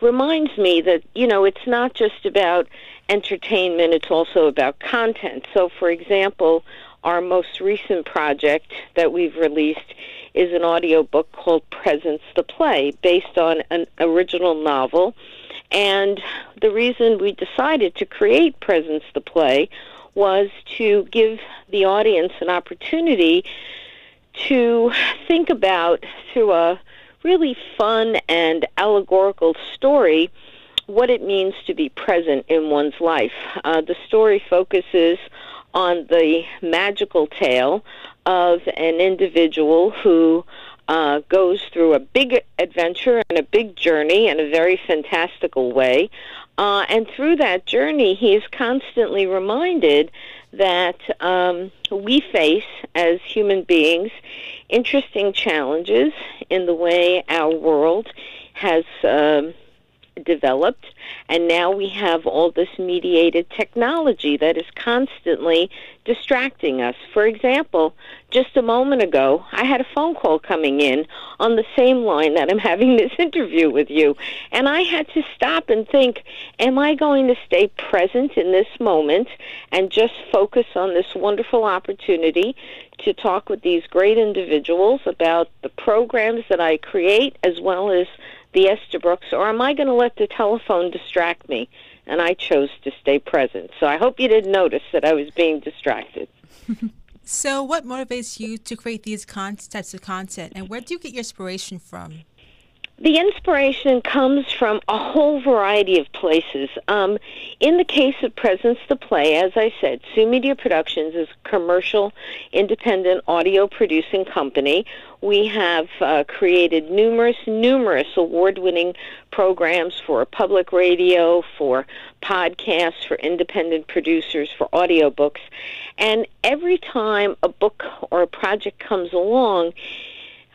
reminds me that, you know, it's not just about entertainment, it's also about content. So, for example, our most recent project that we've released is an audio book called Presence the Play, based on an original novel and the reason we decided to create Presence the Play was to give the audience an opportunity to think about, through a really fun and allegorical story, what it means to be present in one's life. Uh, the story focuses on the magical tale of an individual who uh, goes through a big adventure and a big journey in a very fantastical way. Uh, and through that journey, he is constantly reminded that um, we face, as human beings, interesting challenges in the way our world has um, developed, and now we have all this mediated technology that is constantly distracting us. For example, just a moment ago, I had a phone call coming in on the same line that I'm having this <laughs> interview with you, and I had to stop and think, am I going to stay present in this moment and just focus on this wonderful opportunity to talk with these great individuals about the programs that I create as well as the Estabrooks, or am I going to let the telephone distract me? And I chose to stay present. So I hope you didn't notice that I was being distracted. <laughs> so, what motivates you to create these types of content, and where do you get your inspiration from? The inspiration comes from a whole variety of places. Um, in the case of Presence the Play, as I said, Sue Media Productions is a commercial, independent audio producing company. We have uh, created numerous, numerous award winning programs for public radio, for podcasts, for independent producers, for audiobooks. And every time a book or a project comes along,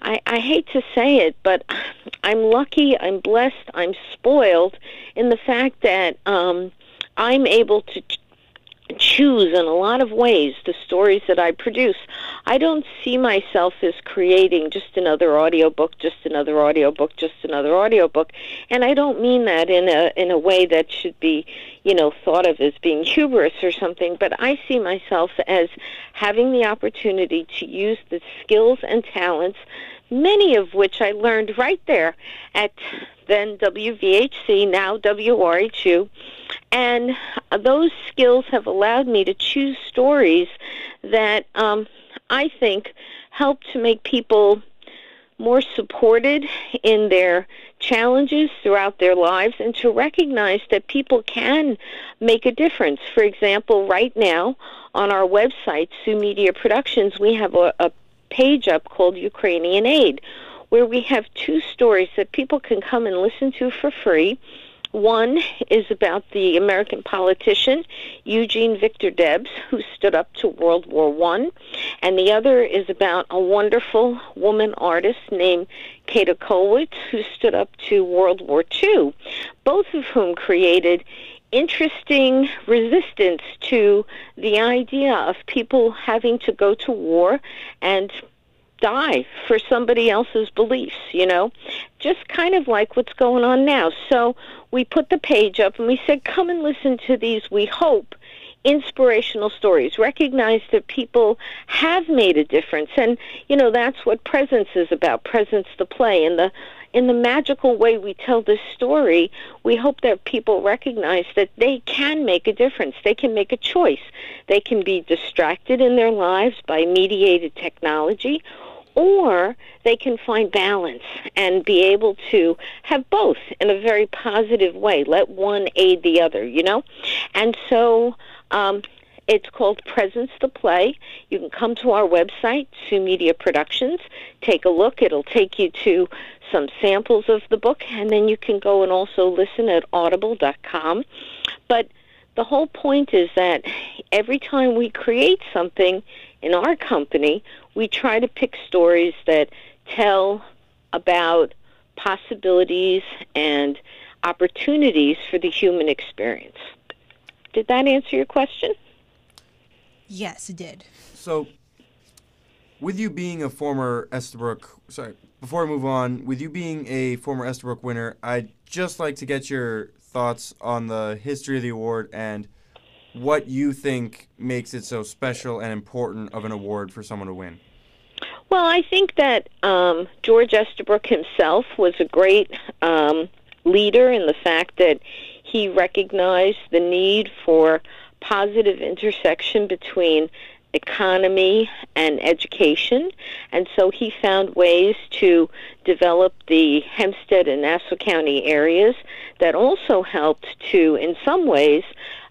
I, I hate to say it, but <sighs> I'm lucky, I'm blessed, I'm spoiled in the fact that um, I'm able to choose in a lot of ways the stories that I produce. I don't see myself as creating just another audiobook, just another audiobook, just another audiobook. And I don't mean that in a in a way that should be, you know, thought of as being hubris or something, but I see myself as having the opportunity to use the skills and talents many of which I learned right there at then WVHC, now WRHU. And those skills have allowed me to choose stories that um, I think help to make people more supported in their challenges throughout their lives and to recognize that people can make a difference. For example, right now on our website, Sue Media Productions, we have a, a page up called Ukrainian Aid, where we have two stories that people can come and listen to for free. One is about the American politician Eugene Victor Debs, who stood up to World War One, and the other is about a wonderful woman artist named Käthe Kollwitz, who stood up to World War Two. Both of whom created interesting resistance to the idea of people having to go to war and die for somebody else's beliefs, you know? Just kind of like what's going on now. So we put the page up and we said, come and listen to these, we hope, inspirational stories. Recognize that people have made a difference. And, you know, that's what Presence is about, Presence the play. And the in the magical way we tell this story, we hope that people recognize that they can make a difference. They can make a choice. They can be distracted in their lives by mediated technology, or they can find balance and be able to have both in a very positive way. Let one aid the other, you know? And so um, it's called Presence the Play. You can come to our website, Sue Media Productions, take a look. It'll take you to some samples of the book, and then you can go and also listen at audible.com. But the whole point is that every time we create something in our company, we try to pick stories that tell about possibilities and opportunities for the human experience. Did that answer your question? Yes, it did. So, with you being a former Estabrook, sorry, before I move on, with you being a former Estabrook winner, I'd just like to get your thoughts on the history of the award and what you think makes it so special and important of an award for someone to win. Well, I think that um, George Estabrook himself was a great um, leader in the fact that he recognized the need for positive intersection between economy and education. And so he found ways to develop the Hempstead and Nassau County areas that also helped to, in some ways,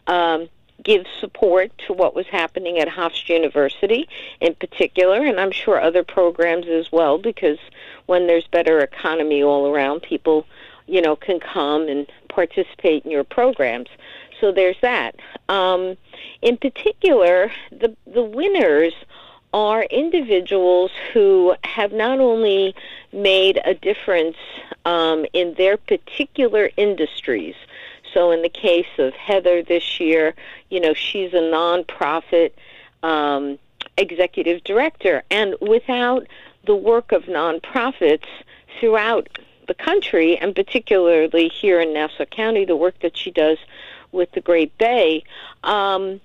um, give support to what was happening at Hofstra University in particular, and I'm sure other programs as well, because when there's better economy all around, people, you know, can come and participate in your programs. So there's that. Um, in particular, the the winners are individuals who have not only made a difference um, in their particular industries. So, in the case of Heather this year, you know, she's a nonprofit um, executive director. And without the work of nonprofits throughout the country, and particularly here in Nassau County, the work that she does with the Great Bay, um,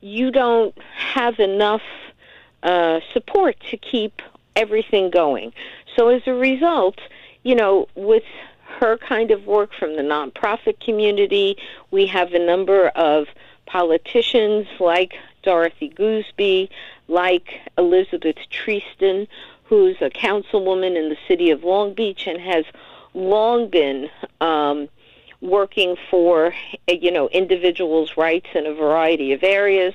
you don't have enough uh, support to keep everything going. So as a result, you know, with her kind of work from the nonprofit community, we have a number of politicians like Dorothy Goosby, like Elizabeth Treston, who's a councilwoman in the city of Long Beach and has long been um, working for you know individuals' rights in a variety of areas.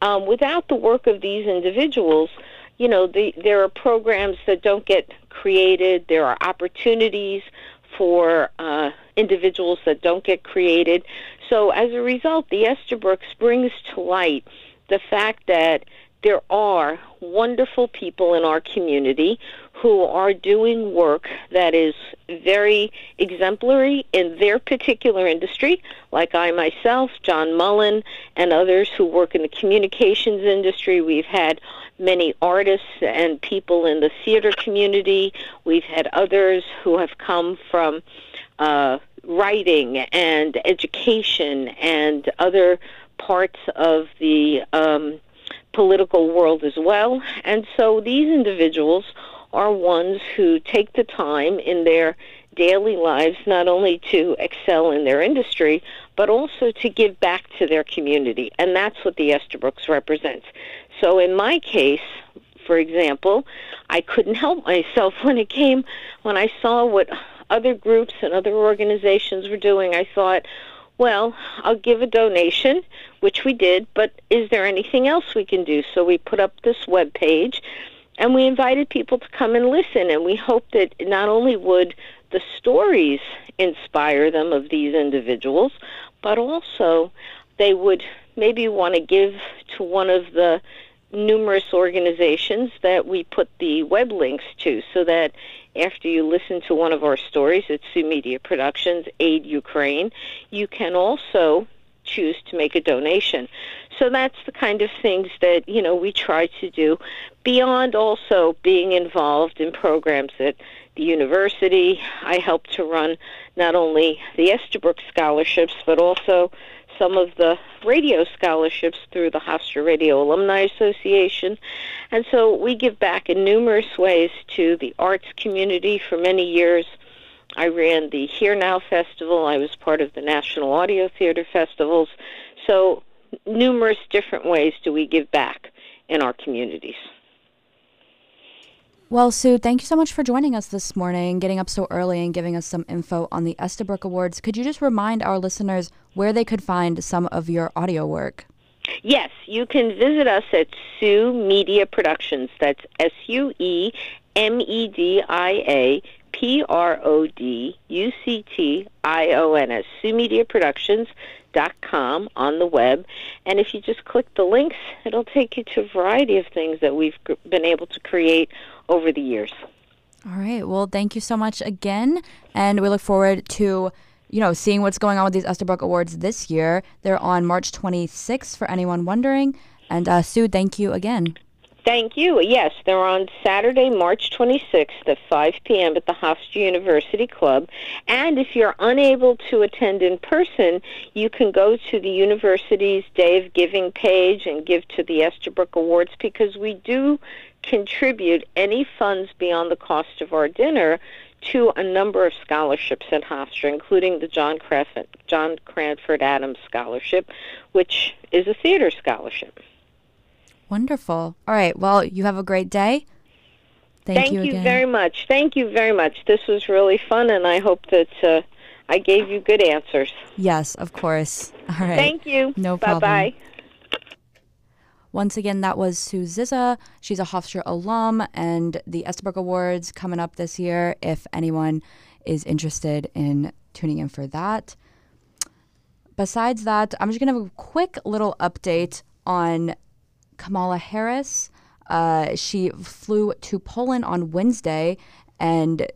Um, without the work of these individuals, you know, the, there are programs that don't get created. There are opportunities for uh, individuals that don't get created. So as a result, the Estabrook brings to light the fact that there are wonderful people in our community who are doing work that is very exemplary in their particular industry, like I myself, John Mullen, and others who work in the communications industry. We've had many artists and people in the theater community. We've had others who have come from uh, writing and education and other parts of the um, political world as well. And so these individuals are ones who take the time in their daily lives not only to excel in their industry, but also to give back to their community. And that's what the Estabrooks represents. So in my case, for example, I couldn't help myself <laughs> when it came, when I saw what other groups and other organizations were doing. I thought, well, I'll give a donation, which we did, but is there anything else we can do? So we put up this web page and we invited people to come and listen and we hoped that not only would the stories inspire them of these individuals, but also they would maybe want to give to one of the numerous organizations that we put the web links to so that after you listen to one of our stories at Sue Media Productions, Aid Ukraine, you can also choose to make a donation. So that's the kind of things that, you know, we try to do beyond also being involved in programs at the university. I help to run not only the Estabrook scholarships, but also some of the radio scholarships through the Hofstra Radio Alumni Association. And so we give back in numerous ways to the arts community for many years. I ran the HEAR Now Festival. I was part of the National Audio Theater Festivals. So numerous different ways do we give back in our communities. Well, Sue, thank you so much for joining us this morning, getting up so early and giving us some info on the Estabrook Awards. Could you just remind our listeners where they could find some of your audio work? Yes, you can visit us at Sue Media Productions. That's S U E M E D I A P R O D U C T I O N S, Sue Media Productions dot com on the web and if you just click the links it'll take you to a variety of things that we've been able to create over the years all right well thank you so much again and we look forward to you know seeing what's going on with these Estabrook Awards this year they're on March 26th for anyone wondering and uh, Sue thank you again Thank you. Yes, they're on Saturday, March 26th at 5 p.m. at the Hofstra University Club. And if you're unable to attend in person, you can go to the university's Day of Giving page and give to the Estabrook Awards because we do contribute any funds beyond the cost of our dinner to a number of scholarships at Hofstra, including the John, Cranford, John Cranford Adams Scholarship, which is a theater scholarship. Wonderful. All right. Well, you have a great day. Thank, Thank you, you very much. Thank you very much. This was really fun, and I hope that uh, I gave you good answers. Yes, of course. All right. Thank you. No problem. Bye bye. Once again, that was Sue Zizza. She's a Hofstra alum, and the Estabrook Awards coming up this year. If anyone is interested in tuning in for that. Besides that, I'm just going to have a quick little update on Kamala Harris. Uh, she flew to Poland on Wednesday, and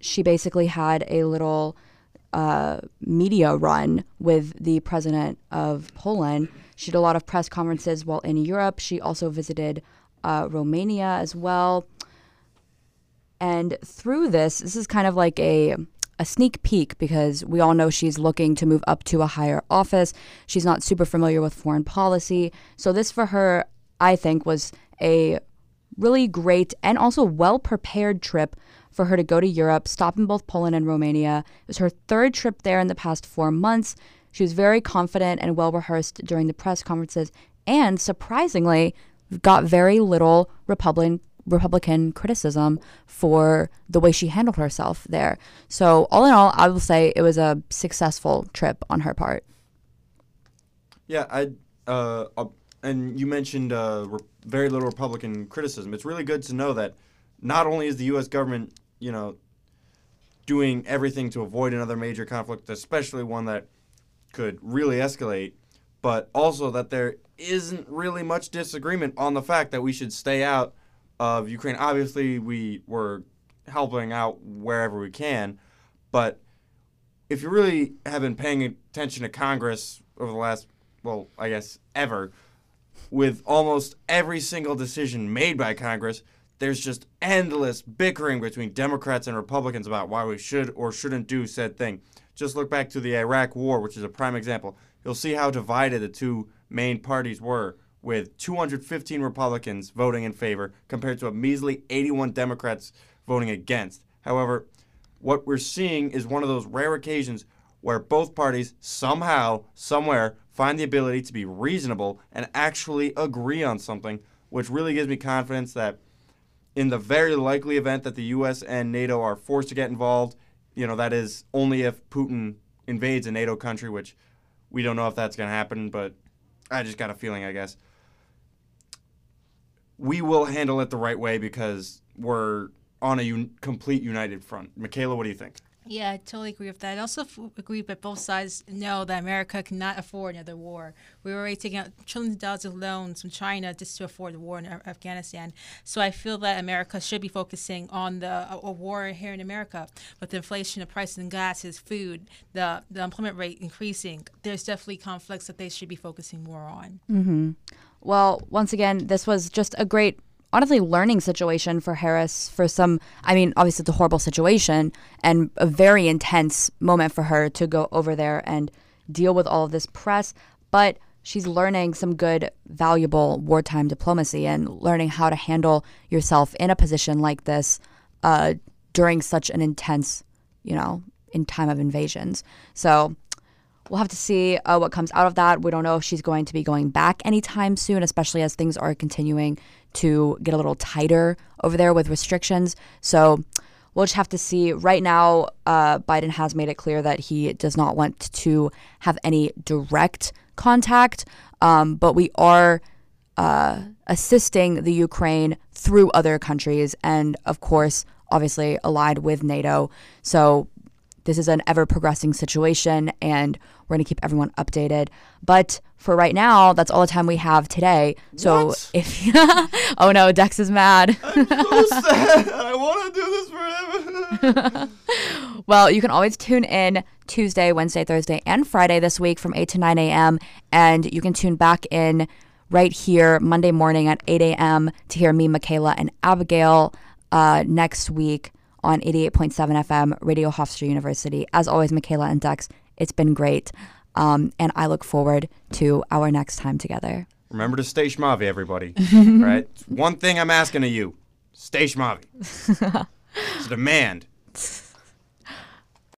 she basically had a little uh, media run with the president of Poland. She did a lot of press conferences while in Europe. She also visited uh, Romania as well. And through this, this is kind of like a a sneak peek because we all know she's looking to move up to a higher office. She's not super familiar with foreign policy. So this for her, I think, was a really great and also well prepared trip for her to go to Europe, stop in both Poland and Romania. It was her third trip there in the past four months. She was very confident and well rehearsed during the press conferences, and surprisingly, got very little Republican Republican criticism for the way she handled herself there. So, all in all, I will say it was a successful trip on her part. Yeah, I uh, uh, and you mentioned uh, re- very little Republican criticism. It's really good to know that not only is the U.S. government, you know, doing everything to avoid another major conflict, especially one that could really escalate, but also that there isn't really much disagreement on the fact that we should stay out of Ukraine. Obviously, we were helping out wherever we can, but if you really have been paying attention to Congress over the last, well, I guess ever, with almost every single decision made by Congress, there's just endless bickering between Democrats and Republicans about why we should or shouldn't do said thing. Just look back to the Iraq War, which is a prime example. You'll see how divided the two main parties were, with 215 Republicans voting in favor compared to a measly 81 Democrats voting against. However, what we're seeing is one of those rare occasions where both parties somehow, somewhere, find the ability to be reasonable and actually agree on something, which really gives me confidence that in the very likely event that the U.S. and NATO are forced to get involved, you know, that is only if Putin invades a NATO country, which we don't know if that's going to happen, but I just got a feeling, I guess. We will handle it the right way because we're on a un- complete united front. Makayla, what do you think? Yeah, I totally agree with that. I also f- agree that both sides know that America cannot afford another war. We were already taking out trillions of dollars of loans from China just to afford the war in Afghanistan. So I feel that America should be focusing on the a, war here in America. With the inflation of prices in gases, food, the the employment rate increasing, there's definitely conflicts that they should be focusing more on. Mm-hmm. Well, once again, this was just a great honestly learning situation for Harris for some I mean obviously it's a horrible situation and a very intense moment for her to go over there and deal with all of this press but she's learning some good valuable wartime diplomacy and learning how to handle yourself in a position like this uh, during such an intense you know in time of invasions so We'll have to see uh, what comes out of that. We don't know if she's going to be going back anytime soon, especially as things are continuing to get a little tighter over there with restrictions. So we'll just have to see. Right now, uh, Biden has made it clear that he does not want to have any direct contact, um, but we are uh, assisting the Ukraine through other countries and, of course, obviously allied with NATO. So this is an ever progressing situation and we're going to keep everyone updated. But for right now, that's all the time we have today. So What? if <laughs> oh no, Dex is mad. I'm so sad. I <laughs> want to do this forever. <laughs> well, you can always tune in Tuesday, Wednesday, Thursday, and Friday this week from 8 to 9 a.m. And you can tune back in right here Monday morning at 8 a.m. to hear me, Makayla, and Abigail uh, next week on 88.7 FM, Radio Hofstra University. As always, Makayla and Dex, it's been great. Um, and I look forward to our next time together. Remember to stay schmavy, everybody. <laughs> right? One thing I'm asking of you: stay schmavy. <laughs> it's a demand. <laughs>